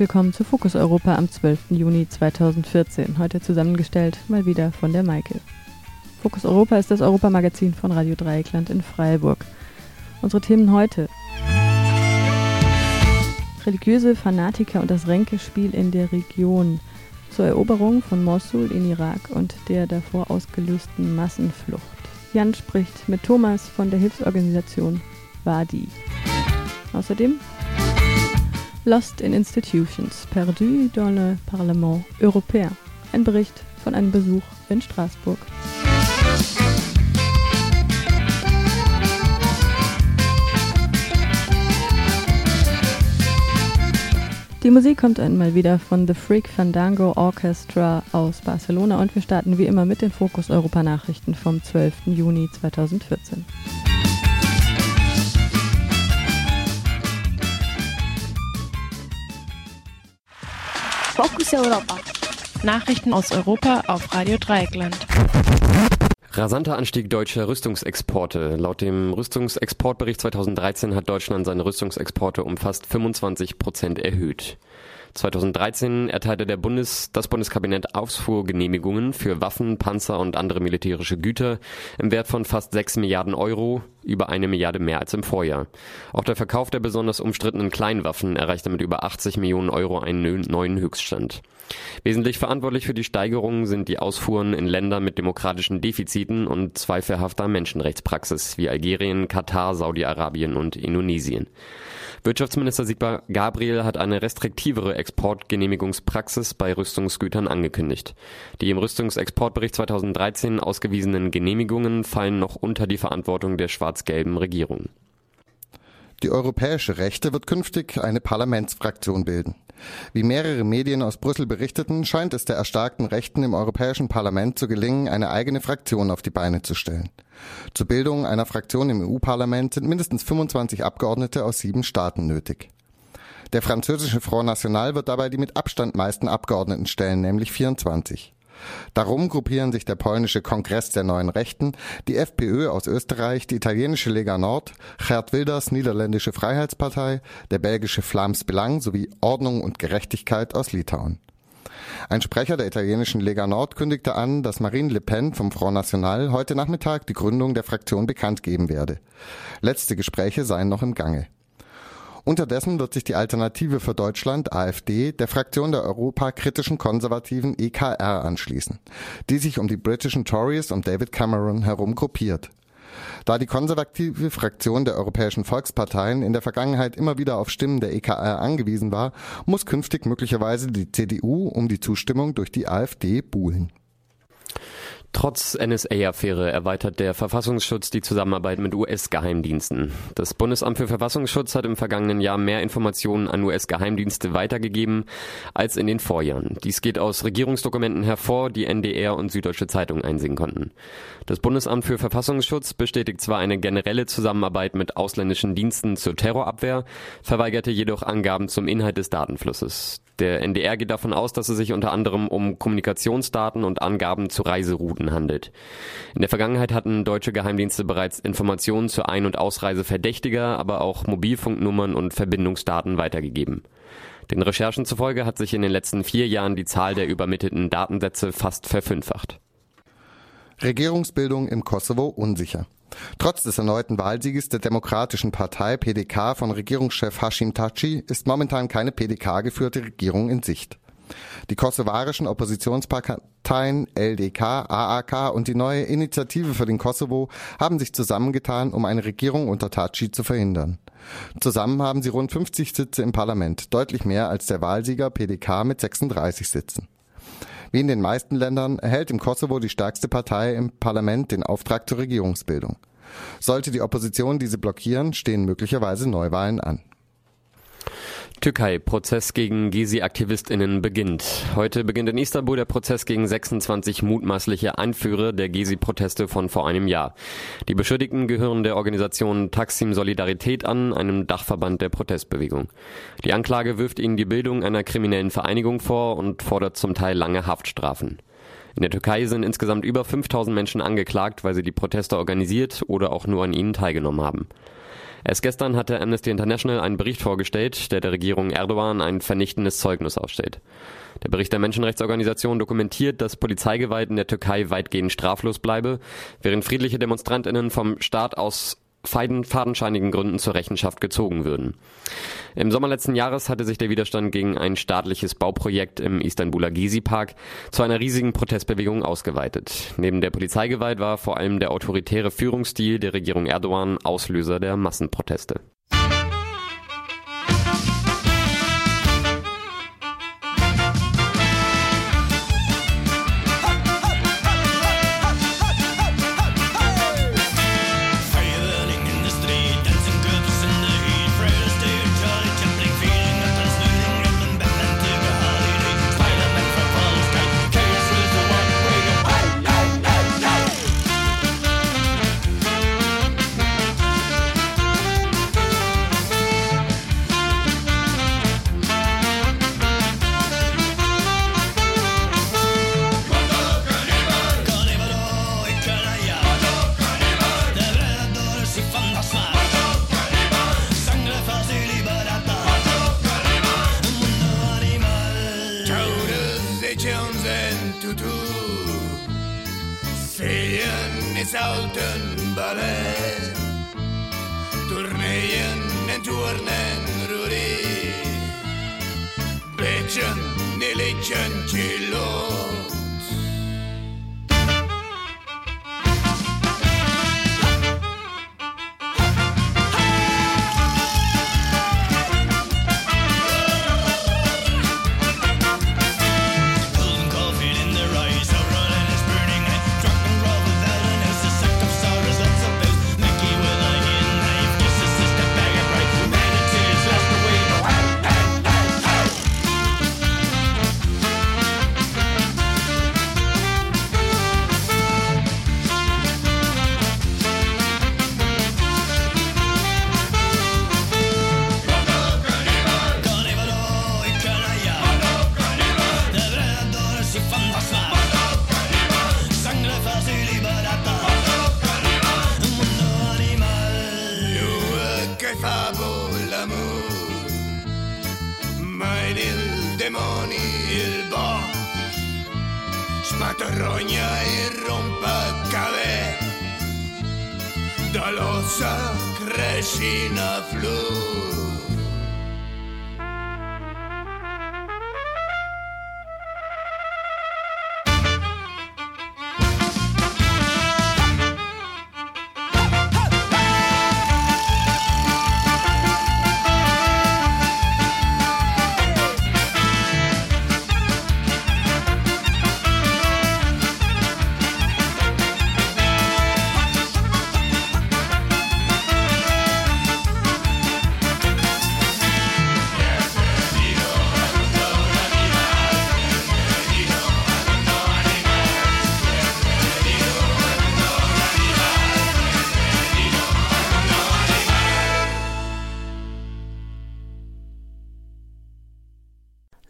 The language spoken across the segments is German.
Willkommen zu Fokus Europa am 12. Juni 2014. Heute zusammengestellt mal wieder von der Maike. Fokus Europa ist das Europamagazin von Radio Dreieckland in Freiburg. Unsere Themen heute. Religiöse Fanatiker und das Ränkespiel in der Region. Zur Eroberung von Mosul in Irak und der davor ausgelösten Massenflucht. Jan spricht mit Thomas von der Hilfsorganisation Wadi. Außerdem Lost in Institutions, perdu dans le Parlement européen. Ein Bericht von einem Besuch in Straßburg. Die Musik kommt einmal wieder von The Freak Fandango Orchestra aus Barcelona und wir starten wie immer mit den Fokus Europa Nachrichten vom 12. Juni 2014. Focus Europa. Nachrichten aus Europa auf Radio Dreieckland. Rasanter Anstieg deutscher Rüstungsexporte. Laut dem Rüstungsexportbericht 2013 hat Deutschland seine Rüstungsexporte um fast 25 Prozent erhöht. 2013 erteilte der Bundes, das Bundeskabinett Ausfuhrgenehmigungen für Waffen, Panzer und andere militärische Güter im Wert von fast 6 Milliarden Euro, über eine Milliarde mehr als im Vorjahr. Auch der Verkauf der besonders umstrittenen Kleinwaffen erreichte mit über 80 Millionen Euro einen neuen Höchststand. Wesentlich verantwortlich für die Steigerungen sind die Ausfuhren in Länder mit demokratischen Defiziten und zweifelhafter Menschenrechtspraxis wie Algerien, Katar, Saudi-Arabien und Indonesien. Wirtschaftsminister Sigmar Gabriel hat eine restriktivere Exportgenehmigungspraxis bei Rüstungsgütern angekündigt. Die im Rüstungsexportbericht 2013 ausgewiesenen Genehmigungen fallen noch unter die Verantwortung der schwarz-gelben Regierung. Die europäische Rechte wird künftig eine Parlamentsfraktion bilden. Wie mehrere Medien aus Brüssel berichteten, scheint es der erstarkten Rechten im Europäischen Parlament zu gelingen, eine eigene Fraktion auf die Beine zu stellen. Zur Bildung einer Fraktion im EU-Parlament sind mindestens 25 Abgeordnete aus sieben Staaten nötig. Der französische Front National wird dabei die mit Abstand meisten Abgeordneten stellen, nämlich 24. Darum gruppieren sich der polnische Kongress der Neuen Rechten, die FPÖ aus Österreich, die italienische Lega Nord, Gerd Wilders niederländische Freiheitspartei, der belgische Flams Belang sowie Ordnung und Gerechtigkeit aus Litauen. Ein Sprecher der italienischen Lega Nord kündigte an, dass Marine Le Pen vom Front National heute Nachmittag die Gründung der Fraktion bekannt geben werde. Letzte Gespräche seien noch im Gange. Unterdessen wird sich die Alternative für Deutschland, AfD, der Fraktion der europakritischen Konservativen EKR anschließen, die sich um die britischen Tories und David Cameron herum gruppiert. Da die konservative Fraktion der Europäischen Volksparteien in der Vergangenheit immer wieder auf Stimmen der EKR angewiesen war, muss künftig möglicherweise die CDU um die Zustimmung durch die AfD buhlen. Trotz NSA-Affäre erweitert der Verfassungsschutz die Zusammenarbeit mit US-Geheimdiensten. Das Bundesamt für Verfassungsschutz hat im vergangenen Jahr mehr Informationen an US-Geheimdienste weitergegeben als in den Vorjahren. Dies geht aus Regierungsdokumenten hervor, die NDR und Süddeutsche Zeitung einsehen konnten. Das Bundesamt für Verfassungsschutz bestätigt zwar eine generelle Zusammenarbeit mit ausländischen Diensten zur Terrorabwehr, verweigerte jedoch Angaben zum Inhalt des Datenflusses. Der NDR geht davon aus, dass es sich unter anderem um Kommunikationsdaten und Angaben zu Reiserouten handelt. In der Vergangenheit hatten deutsche Geheimdienste bereits Informationen zur Ein- und Ausreise Verdächtiger, aber auch Mobilfunknummern und Verbindungsdaten weitergegeben. Den Recherchen zufolge hat sich in den letzten vier Jahren die Zahl der übermittelten Datensätze fast verfünffacht. Regierungsbildung im Kosovo unsicher. Trotz des erneuten Wahlsieges der Demokratischen Partei PDK von Regierungschef Hashim Taci ist momentan keine PDK-geführte Regierung in Sicht. Die kosovarischen Oppositionsparteien LDK, AAK und die neue Initiative für den Kosovo haben sich zusammengetan, um eine Regierung unter Taci zu verhindern. Zusammen haben sie rund 50 Sitze im Parlament, deutlich mehr als der Wahlsieger PDK mit 36 Sitzen. Wie in den meisten Ländern erhält im Kosovo die stärkste Partei im Parlament den Auftrag zur Regierungsbildung. Sollte die Opposition diese blockieren, stehen möglicherweise Neuwahlen an. Türkei, Prozess gegen Gezi-AktivistInnen beginnt. Heute beginnt in Istanbul der Prozess gegen 26 mutmaßliche Anführer der Gezi-Proteste von vor einem Jahr. Die Beschuldigten gehören der Organisation Taksim Solidarität an, einem Dachverband der Protestbewegung. Die Anklage wirft ihnen die Bildung einer kriminellen Vereinigung vor und fordert zum Teil lange Haftstrafen. In der Türkei sind insgesamt über 5000 Menschen angeklagt, weil sie die Proteste organisiert oder auch nur an ihnen teilgenommen haben. Erst gestern hatte Amnesty International einen Bericht vorgestellt, der der Regierung Erdogan ein vernichtendes Zeugnis ausstellt. Der Bericht der Menschenrechtsorganisation dokumentiert, dass Polizeigewalt in der Türkei weitgehend straflos bleibe, während friedliche Demonstrantinnen vom Staat aus fadenscheinigen Gründen zur Rechenschaft gezogen würden. Im Sommer letzten Jahres hatte sich der Widerstand gegen ein staatliches Bauprojekt im Istanbuler Gezi-Park zu einer riesigen Protestbewegung ausgeweitet. Neben der Polizeigewalt war vor allem der autoritäre Führungsstil der Regierung Erdogan Auslöser der Massenproteste.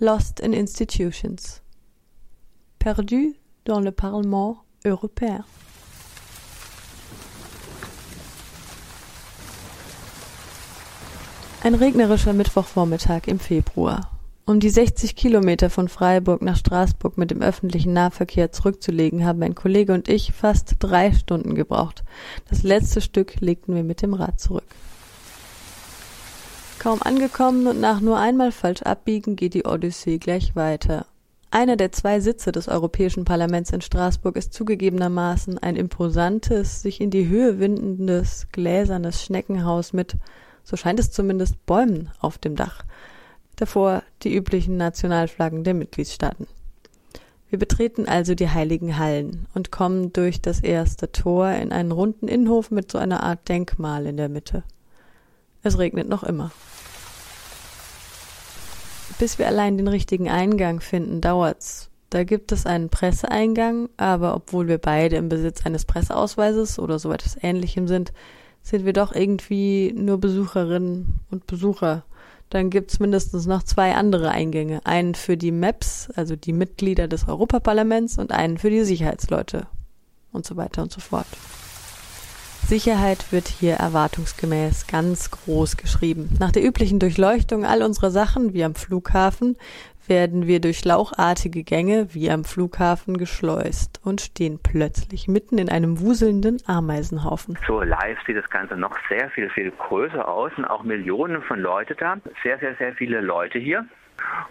Lost in Institutions. Perdu dans le Parlement européen. Ein regnerischer Mittwochvormittag im Februar. Um die 60 Kilometer von Freiburg nach Straßburg mit dem öffentlichen Nahverkehr zurückzulegen, haben mein Kollege und ich fast drei Stunden gebraucht. Das letzte Stück legten wir mit dem Rad zurück. Kaum angekommen und nach nur einmal falsch abbiegen geht die Odyssee gleich weiter. Einer der zwei Sitze des Europäischen Parlaments in Straßburg ist zugegebenermaßen ein imposantes, sich in die Höhe windendes, gläsernes Schneckenhaus mit, so scheint es zumindest, Bäumen auf dem Dach. Davor die üblichen Nationalflaggen der Mitgliedstaaten. Wir betreten also die heiligen Hallen und kommen durch das erste Tor in einen runden Innenhof mit so einer Art Denkmal in der Mitte. Es regnet noch immer. Bis wir allein den richtigen Eingang finden, dauert's. Da gibt es einen Presseeingang, aber obwohl wir beide im Besitz eines Presseausweises oder so etwas ähnlichem sind, sind wir doch irgendwie nur Besucherinnen und Besucher. Dann gibt's mindestens noch zwei andere Eingänge. Einen für die MEPs, also die Mitglieder des Europaparlaments, und einen für die Sicherheitsleute. Und so weiter und so fort. Sicherheit wird hier erwartungsgemäß ganz groß geschrieben. Nach der üblichen Durchleuchtung all unserer Sachen, wie am Flughafen, werden wir durch lauchartige Gänge wie am Flughafen geschleust und stehen plötzlich mitten in einem wuselnden Ameisenhaufen. So live sieht das Ganze noch sehr viel, viel größer aus und auch Millionen von Leute da. Sehr, sehr, sehr viele Leute hier.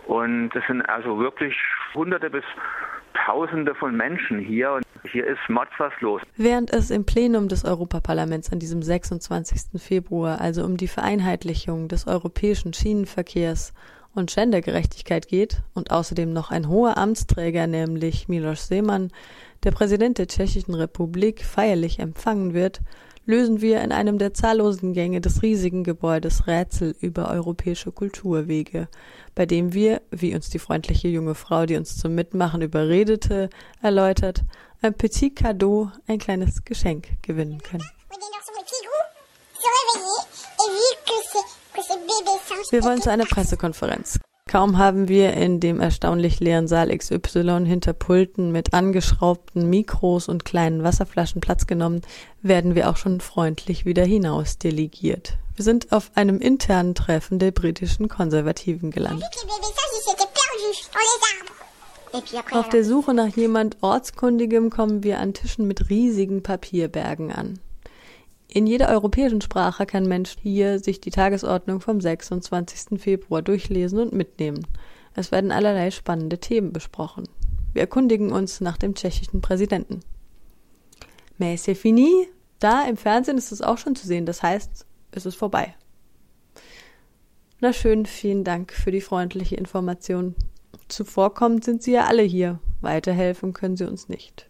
Und es sind also wirklich Hunderte bis Tausende von Menschen hier und hier ist Mods was los. Während es im Plenum des Europaparlaments an diesem 26. Februar also um die Vereinheitlichung des europäischen Schienenverkehrs und Gendergerechtigkeit geht und außerdem noch ein hoher Amtsträger, nämlich Miloš Zeman, der Präsident der Tschechischen Republik, feierlich empfangen wird, lösen wir in einem der zahllosen Gänge des riesigen Gebäudes Rätsel über europäische Kulturwege, bei dem wir, wie uns die freundliche junge Frau, die uns zum Mitmachen überredete, erläutert, ein Petit Cadeau, ein kleines Geschenk gewinnen können. Wir wollen zu einer Pressekonferenz. Kaum haben wir in dem erstaunlich leeren Saal XY hinter Pulten mit angeschraubten Mikros und kleinen Wasserflaschen Platz genommen, werden wir auch schon freundlich wieder hinaus delegiert. Wir sind auf einem internen Treffen der britischen Konservativen gelandet. Auf der Suche nach jemand Ortskundigem kommen wir an Tischen mit riesigen Papierbergen an. In jeder europäischen Sprache kann Mensch hier sich die Tagesordnung vom 26. Februar durchlesen und mitnehmen. Es werden allerlei spannende Themen besprochen. Wir erkundigen uns nach dem tschechischen Präsidenten. Mais c'est fini. Da im Fernsehen ist es auch schon zu sehen. Das heißt, es ist vorbei. Na schön, vielen Dank für die freundliche Information. Zuvorkommend sind Sie ja alle hier. Weiterhelfen können Sie uns nicht.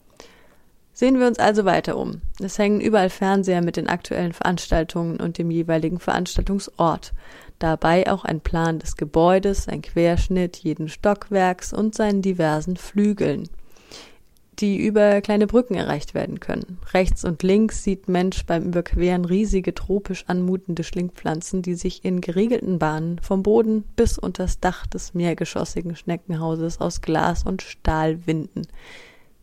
Sehen wir uns also weiter um. Es hängen überall Fernseher mit den aktuellen Veranstaltungen und dem jeweiligen Veranstaltungsort. Dabei auch ein Plan des Gebäudes, ein Querschnitt jeden Stockwerks und seinen diversen Flügeln, die über kleine Brücken erreicht werden können. Rechts und links sieht Mensch beim Überqueren riesige tropisch anmutende Schlingpflanzen, die sich in geregelten Bahnen vom Boden bis unter das Dach des mehrgeschossigen Schneckenhauses aus Glas und Stahl winden.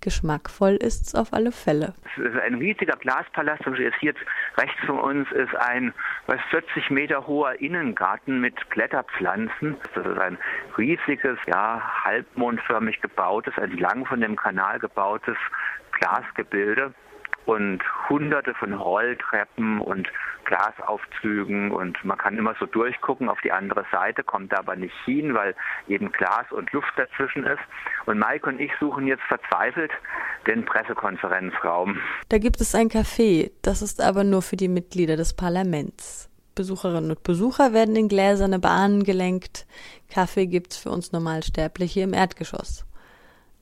Geschmackvoll ist's auf alle Fälle. Es ist ein riesiger Glaspalast und jetzt rechts von uns ist ein was 40 Meter hoher Innengarten mit Kletterpflanzen. Das ist ein riesiges, ja, halbmondförmig gebautes, entlang von dem Kanal gebautes Glasgebilde und hunderte von Rolltreppen und Glasaufzügen und man kann immer so durchgucken auf die andere Seite, kommt da aber nicht hin, weil eben Glas und Luft dazwischen ist. Und Mike und ich suchen jetzt verzweifelt den Pressekonferenzraum. Da gibt es ein Café, das ist aber nur für die Mitglieder des Parlaments. Besucherinnen und Besucher werden in gläserne Bahnen gelenkt. Kaffee gibt's für uns Normalsterbliche im Erdgeschoss.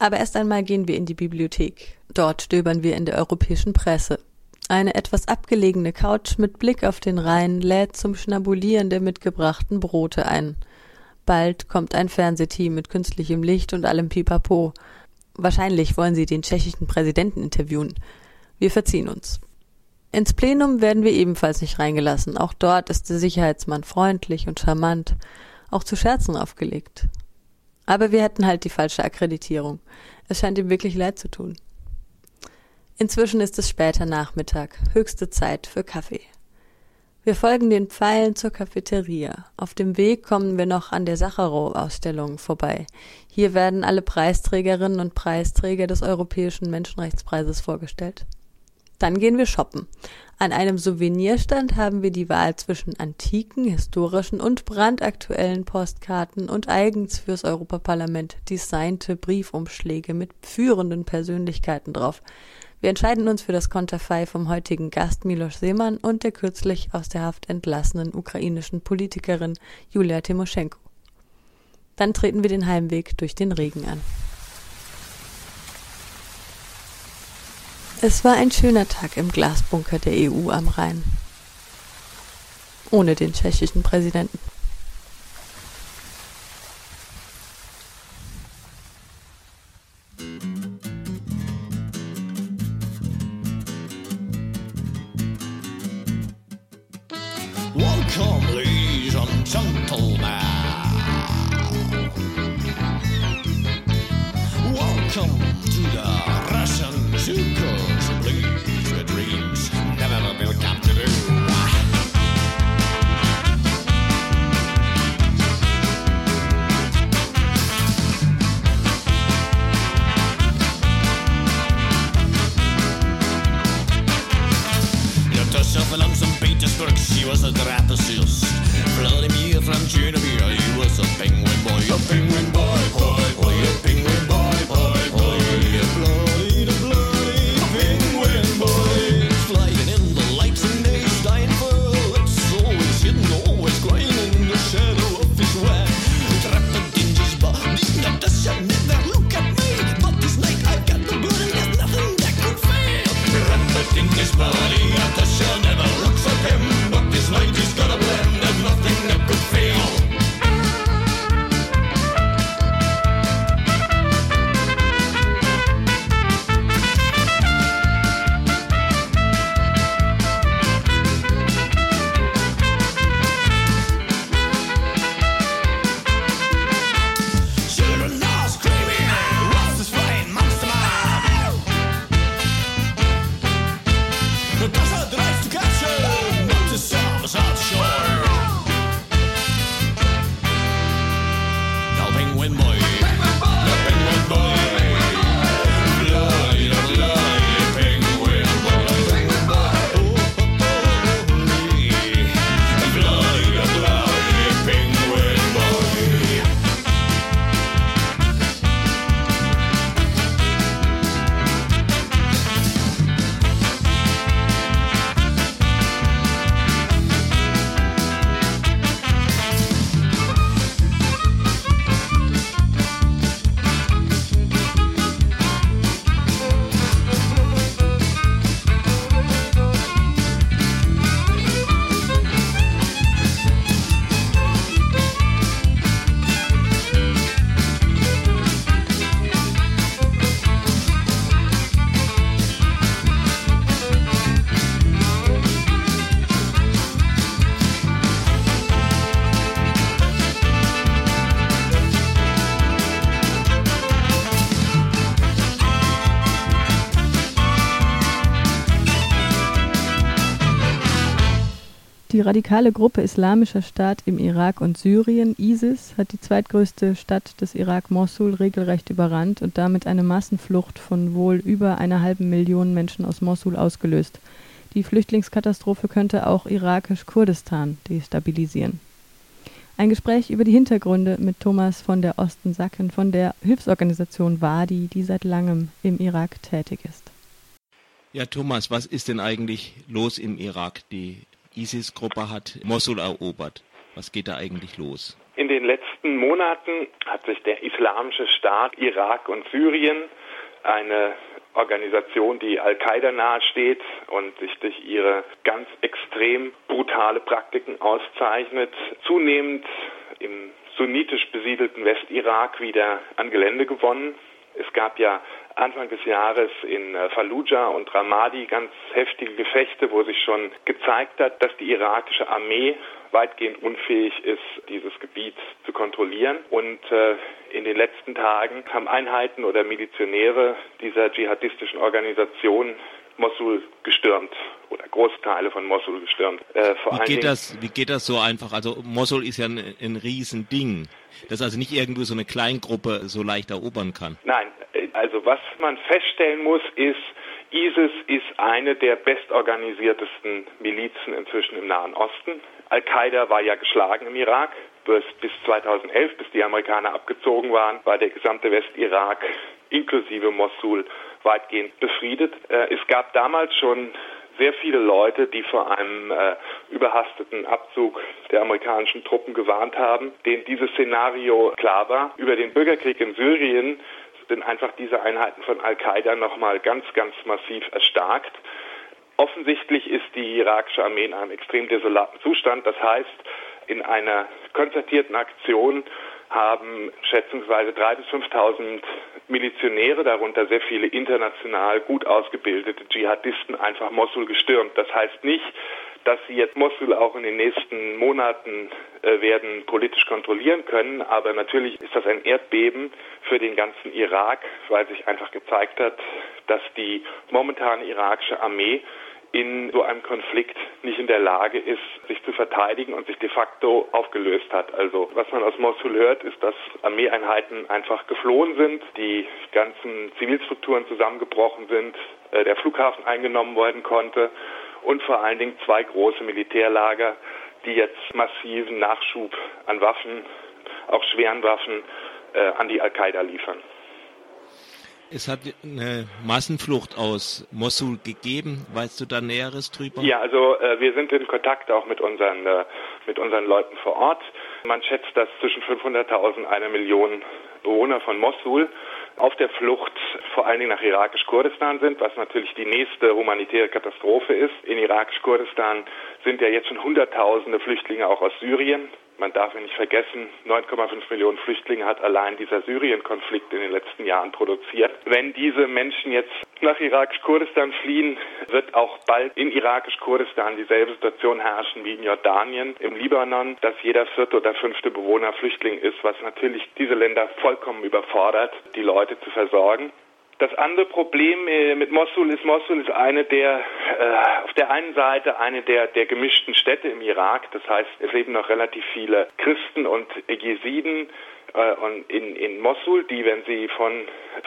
Aber erst einmal gehen wir in die Bibliothek. Dort stöbern wir in der europäischen Presse. Eine etwas abgelegene Couch mit Blick auf den Rhein lädt zum Schnabulieren der mitgebrachten Brote ein. Bald kommt ein Fernsehteam mit künstlichem Licht und allem Pipapo. Wahrscheinlich wollen sie den tschechischen Präsidenten interviewen. Wir verziehen uns. Ins Plenum werden wir ebenfalls nicht reingelassen. Auch dort ist der Sicherheitsmann freundlich und charmant, auch zu Scherzen aufgelegt. Aber wir hätten halt die falsche Akkreditierung. Es scheint ihm wirklich leid zu tun. Inzwischen ist es später Nachmittag, höchste Zeit für Kaffee. Wir folgen den Pfeilen zur Cafeteria. Auf dem Weg kommen wir noch an der Sacharow-Ausstellung vorbei. Hier werden alle Preisträgerinnen und Preisträger des Europäischen Menschenrechtspreises vorgestellt. Dann gehen wir shoppen. An einem Souvenirstand haben wir die Wahl zwischen antiken, historischen und brandaktuellen Postkarten und eigens fürs Europaparlament designte Briefumschläge mit führenden Persönlichkeiten drauf. Wir entscheiden uns für das Konterfei vom heutigen Gast Milos Seemann und der kürzlich aus der Haft entlassenen ukrainischen Politikerin Julia Timoschenko. Dann treten wir den Heimweg durch den Regen an. Es war ein schöner Tag im Glasbunker der EU am Rhein. Ohne den tschechischen Präsidenten. Radikale Gruppe Islamischer Staat im Irak und Syrien, ISIS, hat die zweitgrößte Stadt des Irak, Mossul, regelrecht überrannt und damit eine Massenflucht von wohl über einer halben Million Menschen aus Mossul ausgelöst. Die Flüchtlingskatastrophe könnte auch irakisch-Kurdistan destabilisieren. Ein Gespräch über die Hintergründe mit Thomas von der Osten-Sacken von der Hilfsorganisation Wadi, die seit langem im Irak tätig ist. Ja, Thomas, was ist denn eigentlich los im Irak? Die ISIS-Gruppe hat Mosul erobert. Was geht da eigentlich los? In den letzten Monaten hat sich der Islamische Staat Irak und Syrien, eine Organisation, die Al-Qaida nahesteht und sich durch ihre ganz extrem brutale Praktiken auszeichnet, zunehmend im sunnitisch besiedelten Westirak wieder an Gelände gewonnen. Es gab ja Anfang des Jahres in äh, Fallujah und Ramadi ganz heftige Gefechte, wo sich schon gezeigt hat, dass die irakische Armee weitgehend unfähig ist, dieses Gebiet zu kontrollieren. Und äh, in den letzten Tagen haben Einheiten oder Milizionäre dieser dschihadistischen Organisation Mosul gestürmt oder Großteile von Mosul gestürmt. Äh, Wie geht, Dingen, das, wie geht das so einfach? Also Mosul ist ja ein, ein Riesending, das also nicht irgendwo so eine Kleingruppe so leicht erobern kann. Nein, also was man feststellen muss, ist, ISIS ist eine der bestorganisiertesten Milizen inzwischen im Nahen Osten. Al-Qaida war ja geschlagen im Irak. Bis, bis 2011, bis die Amerikaner abgezogen waren, war der gesamte Westirak inklusive Mosul weitgehend befriedet. Äh, es gab damals schon sehr viele Leute, die vor einem äh, überhasteten Abzug der amerikanischen Truppen gewarnt haben, denen dieses Szenario klar war. Über den Bürgerkrieg in Syrien sind einfach diese Einheiten von Al-Qaida nochmal ganz, ganz massiv erstarkt. Offensichtlich ist die irakische Armee in einem extrem desolaten Zustand. Das heißt, in einer konzertierten Aktion haben schätzungsweise 3.000 bis 5.000 Milizionäre, darunter sehr viele international gut ausgebildete Dschihadisten, einfach Mosul gestürmt. Das heißt nicht, dass sie jetzt Mosul auch in den nächsten Monaten äh, werden politisch kontrollieren können, aber natürlich ist das ein Erdbeben für den ganzen Irak, weil sich einfach gezeigt hat, dass die momentane irakische Armee in so einem Konflikt nicht in der Lage ist, sich zu verteidigen und sich de facto aufgelöst hat. Also was man aus Mosul hört, ist, dass Armeeeinheiten einfach geflohen sind, die ganzen Zivilstrukturen zusammengebrochen sind, äh, der Flughafen eingenommen werden konnte und vor allen Dingen zwei große Militärlager, die jetzt massiven Nachschub an Waffen, auch schweren Waffen, äh, an die Al-Qaida liefern. Es hat eine Massenflucht aus Mosul gegeben. Weißt du da Näheres drüber? Ja, also äh, wir sind in Kontakt auch mit unseren, äh, mit unseren Leuten vor Ort. Man schätzt, dass zwischen 500.000 und einer Million Bewohner von Mosul auf der Flucht vor allen Dingen nach irakisch-Kurdistan sind, was natürlich die nächste humanitäre Katastrophe ist. In irakisch-Kurdistan sind ja jetzt schon Hunderttausende Flüchtlinge auch aus Syrien. Man darf nicht vergessen, 9,5 Millionen Flüchtlinge hat allein dieser Syrien-Konflikt in den letzten Jahren produziert. Wenn diese Menschen jetzt nach irakisch-Kurdistan fliehen, wird auch bald in irakisch-Kurdistan dieselbe Situation herrschen wie in Jordanien, im Libanon, dass jeder vierte oder fünfte Bewohner Flüchtling ist, was natürlich diese Länder vollkommen überfordert, die Leute zu versorgen. Das andere Problem äh, mit Mosul ist, Mosul ist eine der, äh, auf der einen Seite eine der, der gemischten Städte im Irak. Das heißt, es leben noch relativ viele Christen und Jesiden äh, und in, in Mosul, die, wenn sie von,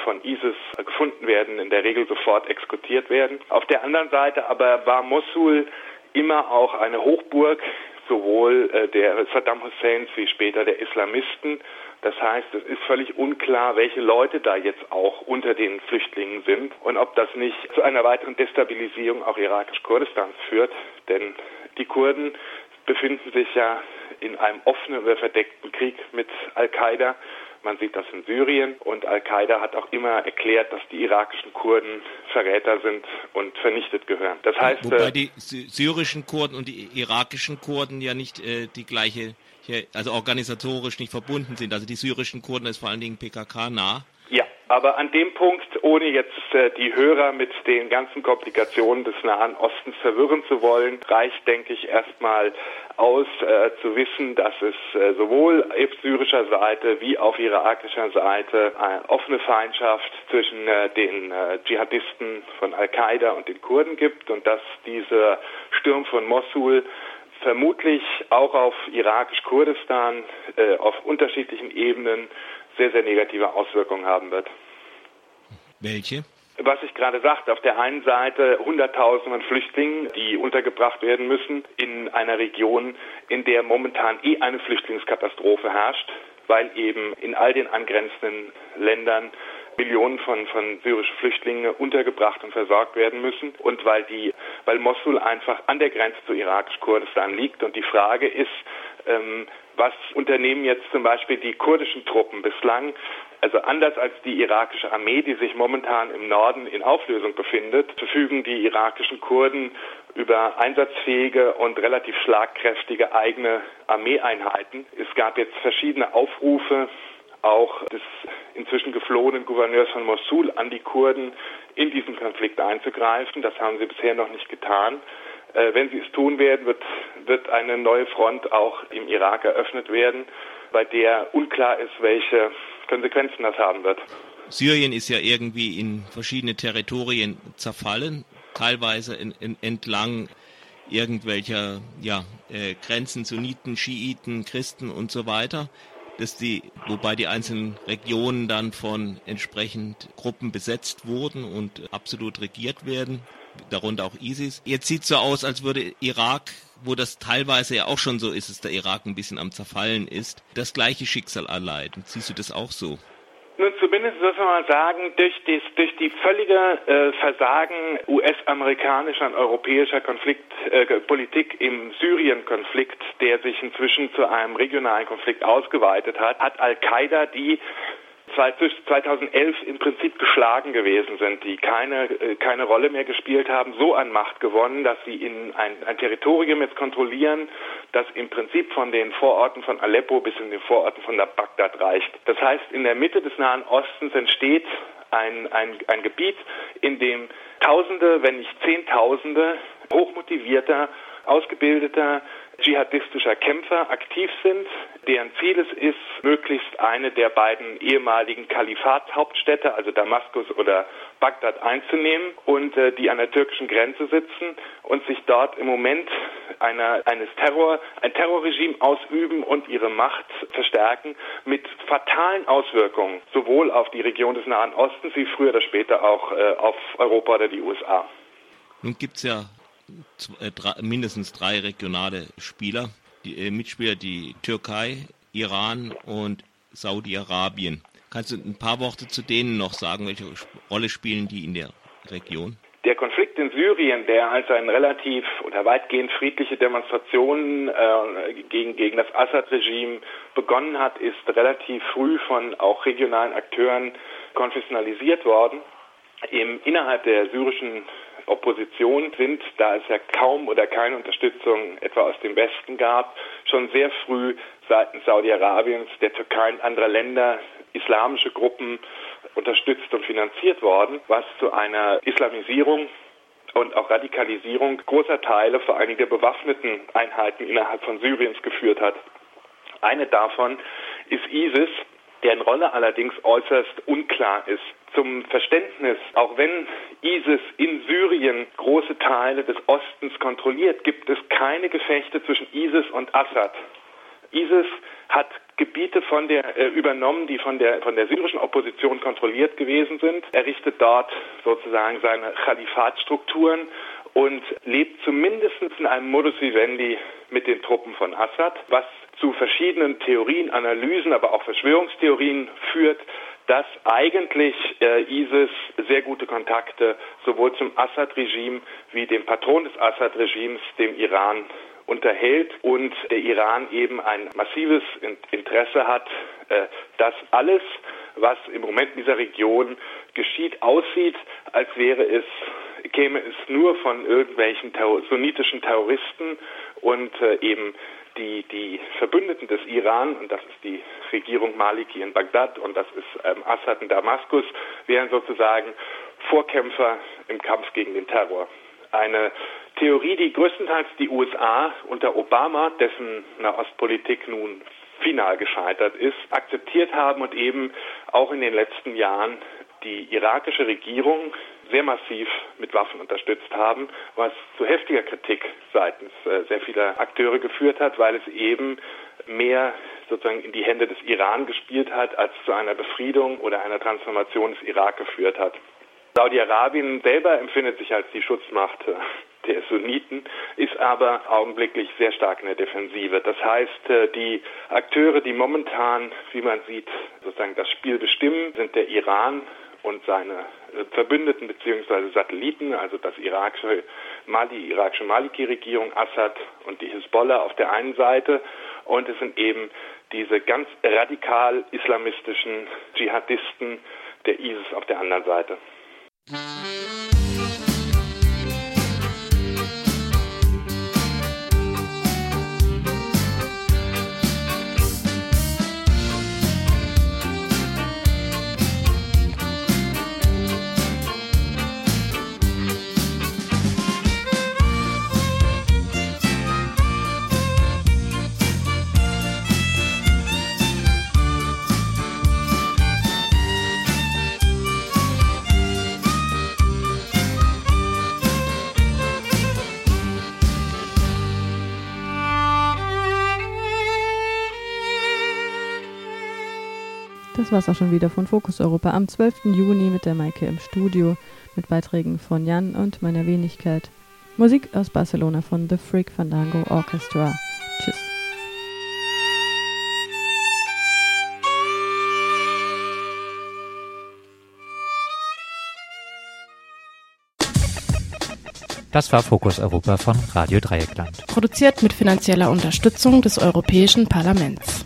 von ISIS gefunden werden, in der Regel sofort exekutiert werden. Auf der anderen Seite aber war Mosul immer auch eine Hochburg sowohl äh, der Saddam Husseins wie später der Islamisten das heißt, es ist völlig unklar, welche Leute da jetzt auch unter den Flüchtlingen sind und ob das nicht zu einer weiteren Destabilisierung auch irakisch-Kurdistans führt. Denn die Kurden befinden sich ja in einem offenen oder verdeckten Krieg mit Al-Qaida. Man sieht das in Syrien und Al-Qaida hat auch immer erklärt, dass die irakischen Kurden Verräter sind und vernichtet gehören. Das heißt, wobei äh, die syrischen Kurden und die irakischen Kurden ja nicht äh, die gleiche also organisatorisch nicht verbunden sind. Also die syrischen Kurden ist vor allen Dingen PKK nah. Ja, aber an dem Punkt, ohne jetzt äh, die Hörer mit den ganzen Komplikationen des Nahen Ostens verwirren zu wollen, reicht, denke ich, erstmal aus äh, zu wissen, dass es äh, sowohl auf syrischer Seite wie auf irakischer Seite eine offene Feindschaft zwischen äh, den äh, Dschihadisten von Al-Qaida und den Kurden gibt und dass dieser Sturm von Mosul vermutlich auch auf irakisch-Kurdistan äh, auf unterschiedlichen Ebenen sehr, sehr negative Auswirkungen haben wird. Welche? Was ich gerade sagte, auf der einen Seite Hunderttausende von Flüchtlingen, die untergebracht werden müssen in einer Region, in der momentan eh eine Flüchtlingskatastrophe herrscht, weil eben in all den angrenzenden Ländern Millionen von, von syrischen Flüchtlingen untergebracht und versorgt werden müssen und weil die, weil Mosul einfach an der Grenze zu irakisch-Kurdistan liegt und die Frage ist, ähm, was unternehmen jetzt zum Beispiel die kurdischen Truppen bislang? Also anders als die irakische Armee, die sich momentan im Norden in Auflösung befindet, verfügen die irakischen Kurden über einsatzfähige und relativ schlagkräftige eigene Armeeeinheiten. Es gab jetzt verschiedene Aufrufe auch des inzwischen geflohenen Gouverneurs von Mosul an die Kurden in diesen Konflikt einzugreifen. Das haben sie bisher noch nicht getan. Äh, wenn sie es tun werden, wird, wird eine neue Front auch im Irak eröffnet werden, bei der unklar ist, welche Konsequenzen das haben wird. Syrien ist ja irgendwie in verschiedene Territorien zerfallen, teilweise in, in, entlang irgendwelcher ja, äh, Grenzen, Sunniten, Schiiten, Christen und so weiter dass die, wobei die einzelnen Regionen dann von entsprechend Gruppen besetzt wurden und absolut regiert werden, darunter auch ISIS. Jetzt sieht es so aus, als würde Irak, wo das teilweise ja auch schon so ist, dass der Irak ein bisschen am Zerfallen ist, das gleiche Schicksal erleiden. Siehst du das auch so? Nun, zumindest muss man sagen, durch, dies, durch die völlige äh, Versagen US-amerikanischer und europäischer Konflikt, äh, im Syrien-Konflikt, der sich inzwischen zu einem regionalen Konflikt ausgeweitet hat, hat Al-Qaida die 2011 im Prinzip geschlagen gewesen sind, die keine, äh, keine Rolle mehr gespielt haben, so an Macht gewonnen, dass sie in ein, ein Territorium jetzt kontrollieren, das im Prinzip von den Vororten von Aleppo bis in den Vororten von Bagdad reicht. Das heißt, in der Mitte des Nahen Ostens entsteht ein, ein, ein Gebiet, in dem Tausende, wenn nicht Zehntausende hochmotivierter, ausgebildeter, dschihadistischer Kämpfer aktiv sind, deren Ziel es ist, möglichst eine der beiden ehemaligen Kalifatshauptstädte, also Damaskus oder Bagdad einzunehmen und äh, die an der türkischen Grenze sitzen und sich dort im Moment einer, eines Terror, ein Terrorregime ausüben und ihre Macht verstärken mit fatalen Auswirkungen sowohl auf die Region des Nahen Ostens wie früher oder später auch äh, auf Europa oder die USA. Nun gibt es ja äh, drei, mindestens drei regionale Spieler, die äh, Mitspieler, die Türkei, Iran und Saudi-Arabien. Kannst du ein paar Worte zu denen noch sagen? Welche Rolle spielen die in der Region? Der Konflikt in Syrien, der als eine relativ oder weitgehend friedliche Demonstration äh, gegen, gegen das Assad-Regime begonnen hat, ist relativ früh von auch regionalen Akteuren konfessionalisiert worden. Im, innerhalb der syrischen Opposition sind, da es ja kaum oder keine Unterstützung etwa aus dem Westen gab, schon sehr früh seitens Saudi-Arabiens, der Türkei und anderer Länder islamische Gruppen unterstützt und finanziert worden, was zu einer Islamisierung und auch Radikalisierung großer Teile, vor allem der bewaffneten Einheiten innerhalb von Syriens geführt hat. Eine davon ist ISIS, deren Rolle allerdings äußerst unklar ist. Zum Verständnis, auch wenn ISIS in Syrien große Teile des Ostens kontrolliert, gibt es keine Gefechte zwischen ISIS und Assad. ISIS hat Gebiete von der äh, übernommen, die von der von der syrischen Opposition kontrolliert gewesen sind, errichtet dort sozusagen seine Khalifatstrukturen und lebt zumindest in einem Modus vivendi mit den Truppen von Assad, was zu verschiedenen Theorien, Analysen, aber auch Verschwörungstheorien führt, dass eigentlich äh, ISIS sehr gute Kontakte sowohl zum Assad-Regime wie dem Patron des Assad-Regimes, dem Iran, unterhält und der Iran eben ein massives Interesse hat, äh, dass alles, was im Moment in dieser Region geschieht, aussieht, als wäre es käme es nur von irgendwelchen sunnitischen Terroristen und äh, eben die, die Verbündeten des Iran, und das ist die Regierung Maliki in Bagdad und das ist ähm, Assad in Damaskus, wären sozusagen Vorkämpfer im Kampf gegen den Terror. Eine Theorie, die größtenteils die USA unter Obama, dessen Nahostpolitik nun final gescheitert ist, akzeptiert haben und eben auch in den letzten Jahren die irakische Regierung sehr massiv mit Waffen unterstützt haben, was zu heftiger Kritik seitens äh, sehr vieler Akteure geführt hat, weil es eben mehr sozusagen in die Hände des Iran gespielt hat, als zu einer Befriedung oder einer Transformation des Irak geführt hat. Saudi-Arabien selber empfindet sich als die Schutzmacht der Sunniten, ist aber augenblicklich sehr stark in der Defensive. Das heißt, äh, die Akteure, die momentan, wie man sieht, sozusagen das Spiel bestimmen, sind der Iran und seine Verbündeten bzw. Satelliten, also das irakische Mali, irakische Maliki-Regierung, Assad und die Hisbollah auf der einen Seite und es sind eben diese ganz radikal islamistischen Dschihadisten der ISIS auf der anderen Seite. Das war's auch schon wieder von Fokus Europa am 12. Juni mit der Maike im Studio mit Beiträgen von Jan und meiner Wenigkeit. Musik aus Barcelona von The Freak Fandango Orchestra. Tschüss. Das war Fokus Europa von Radio Dreieckland. Produziert mit finanzieller Unterstützung des Europäischen Parlaments.